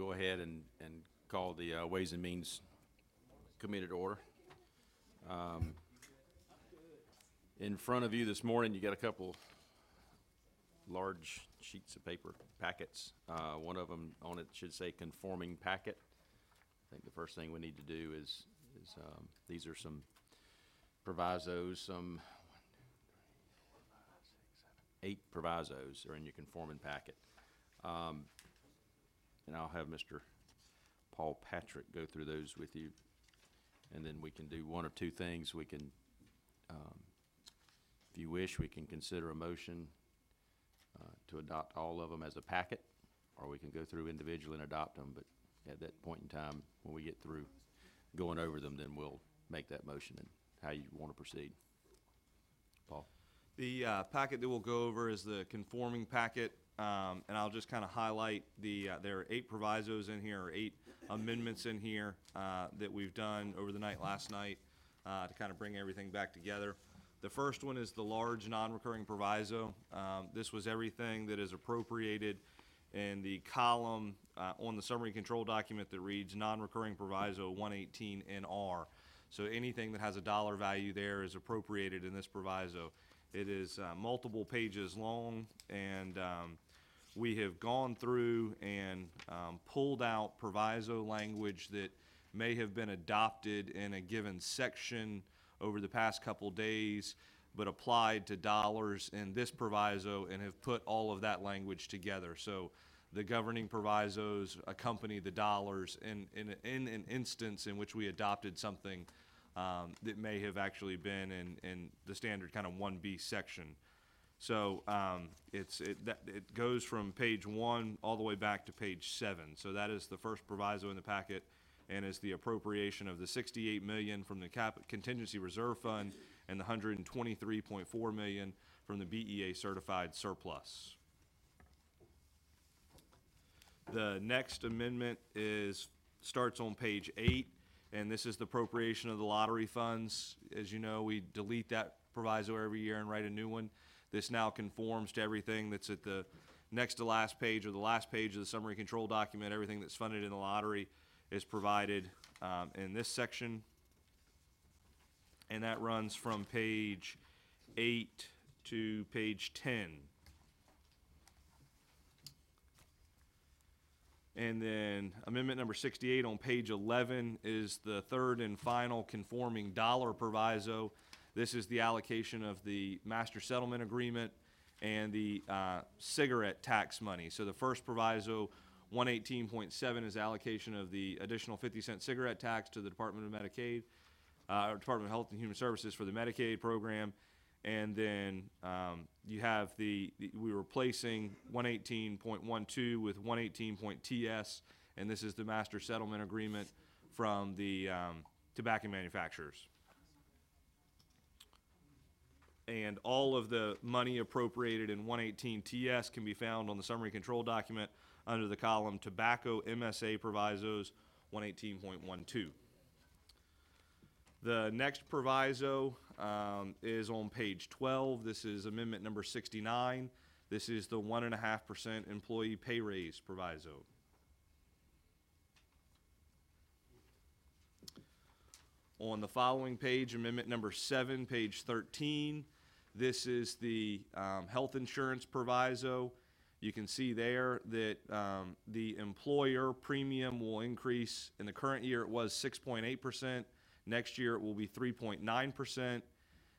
go ahead and, and call the uh, Ways and Means Committee to order. Um, In front of you this morning, you got a couple large sheets of paper, packets. Uh, One of them on it should say conforming packet. I think the first thing we need to do is, is, um, these are some provisos, some, eight provisos are in your conforming packet. Um, And I'll have Mr. Paul Patrick go through those with you. And then we can do one or two things. We can, um, if you wish, we can consider a motion uh, to adopt all of them as a packet, or we can go through individually and adopt them, but at that point in time, when we get through going over them, then we'll make that motion and how you want to proceed. Paul? The uh, packet that we'll go over is the conforming packet, um, and I'll just kind of highlight the, uh, there are eight provisos in here, or eight amendments in here uh, that we've done over the night last night uh, to kind of bring everything back together. The first one is the large non-recurring proviso. Um, This was everything that is appropriated in the column uh, on the summary control document that reads non-recurring proviso 118 NR. So anything that has a dollar value there is appropriated in this proviso. It is uh, multiple pages long, and um, we have gone through and um, pulled out proviso language that may have been adopted in a given section over the past couple days, but applied to dollars in this proviso and have put all of that language together. So the governing provisos accompany the dollars in, in, in an instance in which we adopted something um, that may have actually been in, in the standard kind of one B section. So um, it's, it, that, it goes from page one all the way back to page seven. So that is the first proviso in the packet and is the appropriation of the sixty-eight million from the cap, contingency reserve fund and the hundred and twenty-three point four million from the BEA certified surplus. The next amendment is, starts on page eight, and this is the appropriation of the lottery funds. As you know, we delete that proviso every year and write a new one. This now conforms to everything that's at the next to last page or the last page of the summary control document. Everything that's funded in the lottery is provided um, in this section. And that runs from page eight to page ten. And then amendment number sixty-eight on page eleven is the third and final conforming dollar proviso. This is the allocation of the master settlement agreement and the uh, cigarette tax money. So the first proviso, one eighteen point seven, is allocation of the additional fifty cent cigarette tax to the Department of Medicaid, uh, Department of Health and Human Services for the Medicaid program. And then um, you have the, the- we're replacing one eighteen point one two with one eighteen point TS, and this is the master settlement agreement from the um, tobacco manufacturers. And all of the money appropriated in one eighteen TS can be found on the summary control document under the column Tobacco MSA Provisos one eighteen point one two. The next proviso um, is on page 12. This is amendment number 69. This is the 1.5% employee pay raise proviso. On the following page, amendment number seven, page 13, this is the um, health insurance proviso. You can see there that um, the employer premium will increase. In the current year, it was 6.8%. Next year, it will be 3.9%.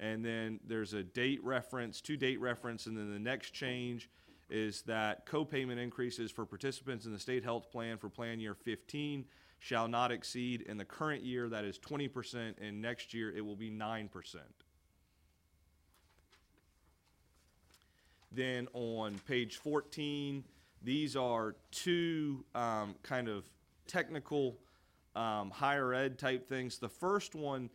And then there's a date reference, two date reference, and then the next change is that co-payment increases for participants in the state health plan for plan year 15 shall not exceed in the current year, that is 20%, and next year, it will be 9%. Then on page 14, these are two um, kind of technical um, higher ed type things. The first one,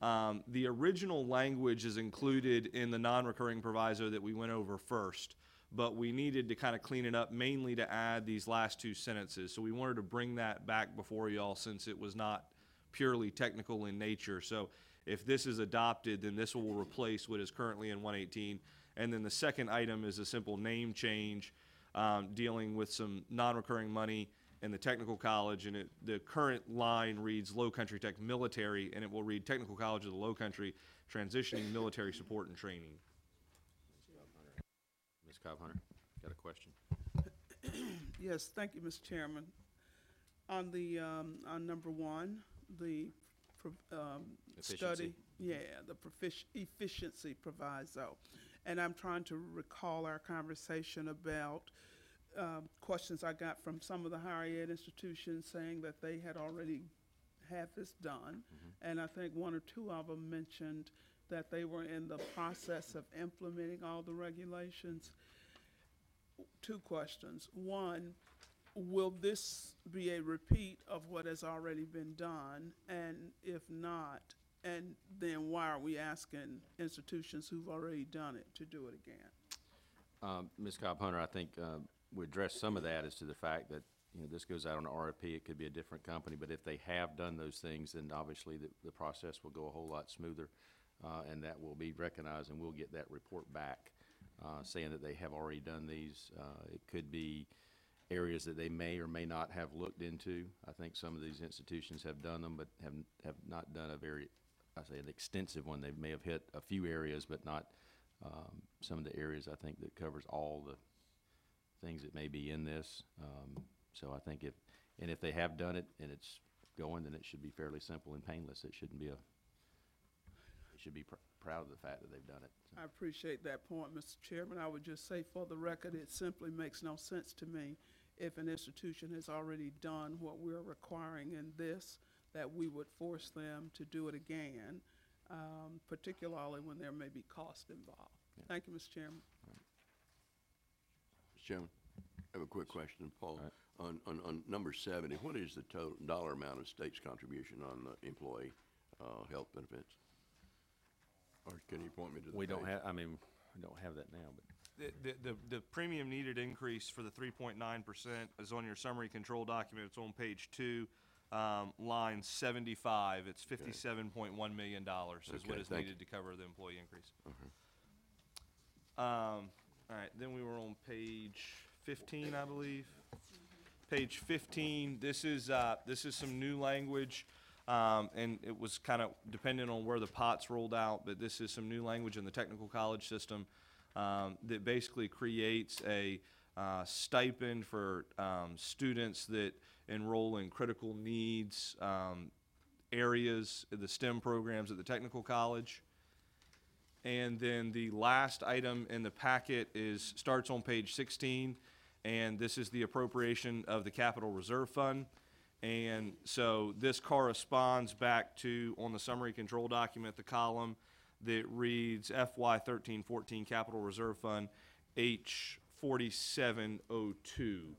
um, the original language is included in the non-recurring proviso that we went over first, but we needed to kind of clean it up mainly to add these last two sentences. So we wanted to bring that back before y'all since it was not purely technical in nature. So if this is adopted, then this will replace what is currently in 118. And then the second item is a simple name change um, dealing with some non-recurring money and the technical college, and it, the current line reads Low Country Tech Military, and it will read Technical College of the Low Country, transitioning military support and training. Ms. Cobb Hunter, got a question? Yes, thank you, Mr. Chairman. On the, um, on number one, the, pro- um, study. Efficiency. Yeah, the profici- efficiency proviso. And I'm trying to recall our conversation about, um, questions I got from some of the higher ed institutions saying that they had already had this done. And I think one or two of them mentioned that they were in the process of implementing all the regulations two questions. One, will this be a repeat of what has already been done? And if not, and then why are we asking institutions who've already done it to do it again? Um, Ms. Cobb Hunter, I think, uh, we addressed some of that as to the fact that, you know, this goes out on RFP, it could be a different company, but if they have done those things, then obviously the, the process will go a whole lot smoother, uh, and that will be recognized, and we'll get that report back, uh, saying that they have already done these. Uh, it could be areas that they may or may not have looked into. I think some of these institutions have done them, but have, have not done a very, I say an extensive one. They may have hit a few areas, but not, um, some of the areas I think that covers all the things that may be in this. Um, so I think if, and if they have done it and it's going, then it should be fairly simple and painless. It shouldn't be a, they should be pr- proud of the fact that they've done it. So, I appreciate that point, Mr. Chairman. I would just say for the record, it simply makes no sense to me if an institution has already done what we're requiring in this, that we would force them to do it again, um, particularly when there may be cost involved. Thank you, Mr. Chairman. Mr. Chairman, I have a quick question, Paul. All right. On, on, on number seventy, what is the total dollar amount of state's contribution on the employee, uh, health benefits? Or can you point me to the We don't page? have, I mean, we don't have that now, but. The, the, the, the premium needed increase for the three point nine percent is on your summary control document, it's on page two, um, line seventy-five, it's fifty-seven point one million dollars is what Okay, is thank needed to cover the employee increase. Um, all right, then we were on page fifteen, I believe. Page fifteen, this is, uh, this is some new language, um, and it was kind of dependent on where the pots rolled out, but this is some new language in the technical college system, um, that basically creates a, uh, stipend for, um, students that enroll in critical needs, um, areas, the STEM programs at the technical college. And then the last item in the packet is, starts on page sixteen, and this is the appropriation of the capital reserve fund. And so this corresponds back to, on the summary control document, the column that reads FY thirteen fourteen capital reserve fund, H forty-seven oh two.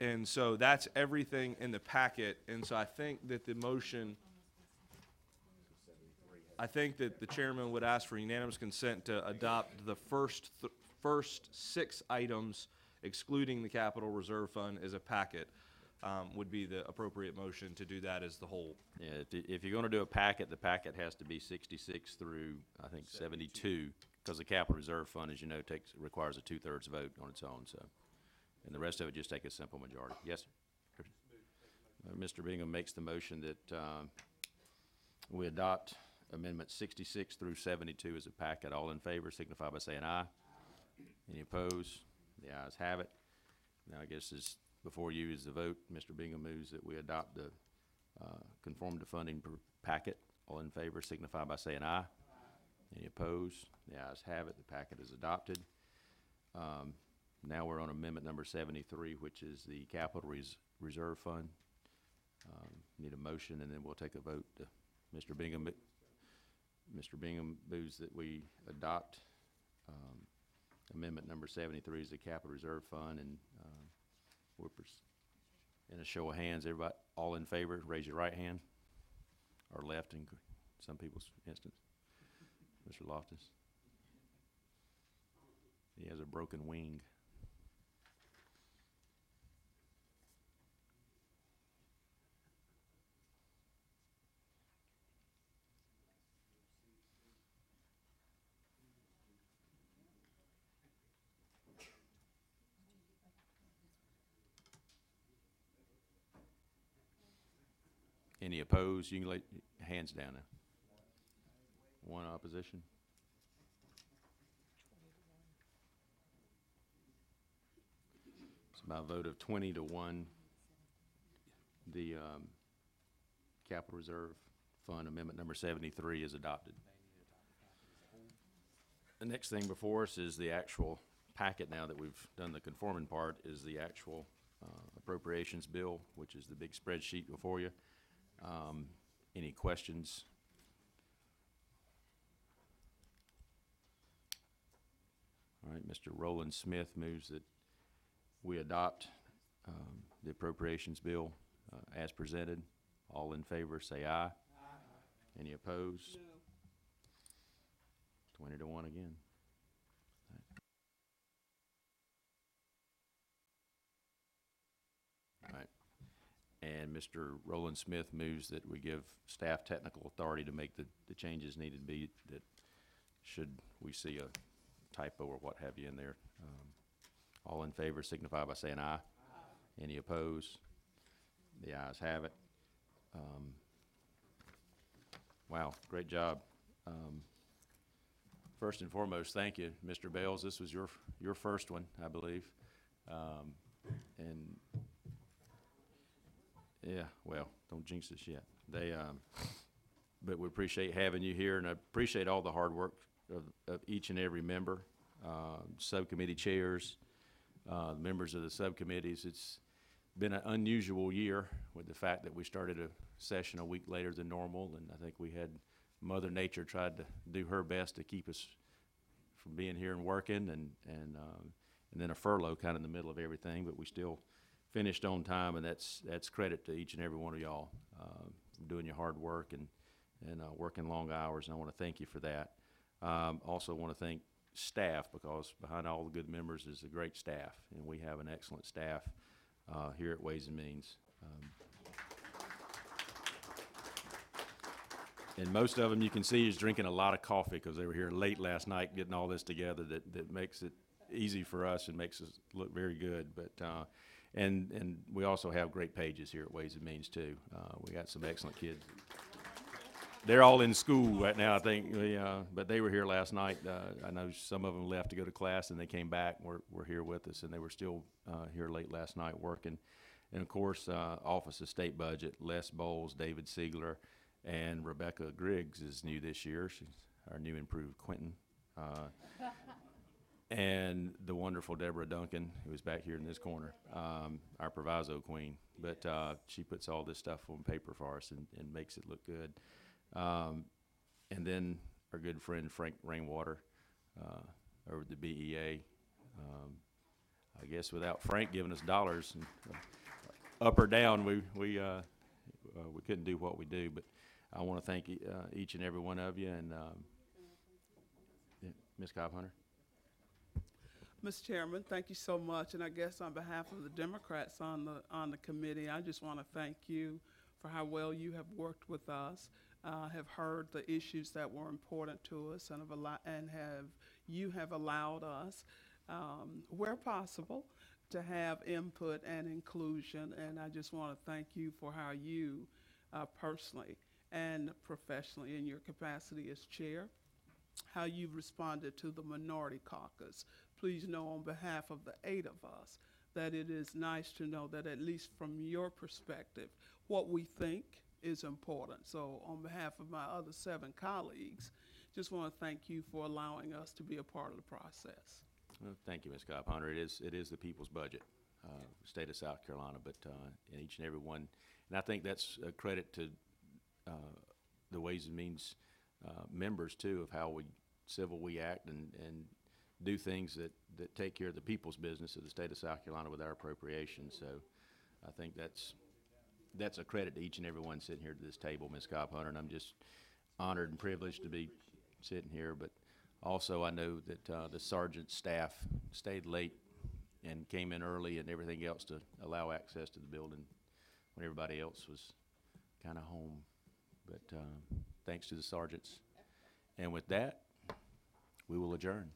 And so that's everything in the packet, and so I think that the motion. I think that the chairman would ask for unanimous consent to adopt the first, th- first six items excluding the capital reserve fund as a packet, um, would be the appropriate motion to do that as the whole. Yeah, if, y- if you're gonna do a packet, the packet has to be sixty-six through, I think, seventy-two, because the capital reserve fund, as you know, takes, requires a two-thirds vote on its own, so. And the rest of it just take a simple majority. Yes, sir? Uh, Mr. Bingham makes the motion that, um, we adopt amendment sixty-six through seventy-two as a packet. All in favor signify by saying aye. Any opposed? The ayes have it. Now, I guess is, before you is the vote. Mr. Bingham moves that we adopt the uh, conform to funding packet. All in favor signify by saying aye. Any opposed? The ayes have it. The packet is adopted. Um, Now we're on amendment number seventy-three, which is the capital res- reserve fund. Um, Need a motion, and then we'll take a vote. Mr. Bingham, Mr. Bingham moves that we adopt um, amendment number seventy-three is the capital reserve fund, and um, we're in a show of hands, everybody, all in favor, raise your right hand, or left in some people's instance. Mr. Loftis. He has a broken wing. Any opposed? You can lay, hands down now. One opposition? So by a vote of twenty to one, the, um, Capital Reserve Fund Amendment Number seventy-three is adopted. The next thing before us is the actual packet now that we've done the conforming part, is the actual uh, appropriations bill, which is the big spreadsheet before you. Um, Any questions? All right, Mr. Roland Smith moves that we adopt um, the appropriations bill uh, as presented. All in favor, say aye. Any opposed? Twenty to one again. All right. And Mr. Roland Smith moves that we give staff technical authority to make the, the changes needed be, that should we see a typo or what have you in there. Um, All in favor signify by saying aye. Any opposed? The ayes have it. Um, Wow, great job. Um, First and foremost, thank you, Mr. Bales. This was your, your first one, I believe. Um, And, yeah, well, don't jinx this yet. They, um, but we appreciate having you here, and I appreciate all the hard work of, of each and every member, uh, subcommittee chairs, uh, members of the subcommittees. It's been an unusual year with the fact that we started a session a week later than normal, and I think we had Mother Nature tried to do her best to keep us from being here and working, and, and, um, and then a furlough kind of in the middle of everything, but we still finished on time, and that's, that's credit to each and every one of y'all, uh, doing your hard work and, and, uh, working long hours, and I want to thank you for that. Um, also want to thank staff, because behind all the good members is a great staff, and we have an excellent staff, uh, here at Ways and Means. Um, And most of them, you can see, is drinking a lot of coffee because they were here late last night getting all this together. That, that makes it easy for us and makes us look very good. But uh, and and we also have great pages here at Ways and Means too. Uh, we got some excellent kids. They're all in school right now, I think. We, uh, but they were here last night. Uh, I know some of them left to go to class and they came back. Were were here with us, and they were still uh, here late last night working. And of course, uh, Office of State Budget, Les Boles, David Siegler, and Rebecca Griggs is new this year. She's our new improved Quentin. And the wonderful Deborah Duncan, who is back here in this corner, um, our proviso queen. But uh, she puts all this stuff on paper for us and, and makes it look good. Um, and then our good friend Frank Rainwater uh, over at the BEA. Um, I guess without Frank giving us dollars, and, uh, up or down, we we uh, uh, we couldn't do what we do. But I want to thank uh, each and every one of you, and um, yeah, Ms. Cobb Hunter. Mr. Chairman, thank you so much, and I guess on behalf of the Democrats on the, on the committee, I just want to thank you for how well you have worked with us, uh, have heard the issues that were important to us, and have and have, you have allowed us, um, where possible, to have input and inclusion, and I just want to thank you for how you, uh, personally and professionally in your capacity as chair, how you've responded to the minority caucus. Please know on behalf of the eight of us that it is nice to know that at least from your perspective, what we think is important. So on behalf of my other seven colleagues, just want to thank you for allowing us to be a part of the process. Well, thank you, Ms. Cobb Hunter. It is, it is the people's budget, uh, state of South Carolina, but, uh, and each and every one. And I think that's a credit to, uh, the Ways and Means, uh, members too, of how we, civil we act and, and do things that, that take care of the people's business of the state of South Carolina with our appropriations. So I think that's, that's a credit to each and every one sitting here at this table, Ms. Cobb Hunter, and I'm just honored and privileged to be sitting here, but also I know that, uh, the sergeant staff stayed late and came in early and everything else to allow access to the building when everybody else was kinda home. But, um, thanks to the sergeants. And with that, we will adjourn.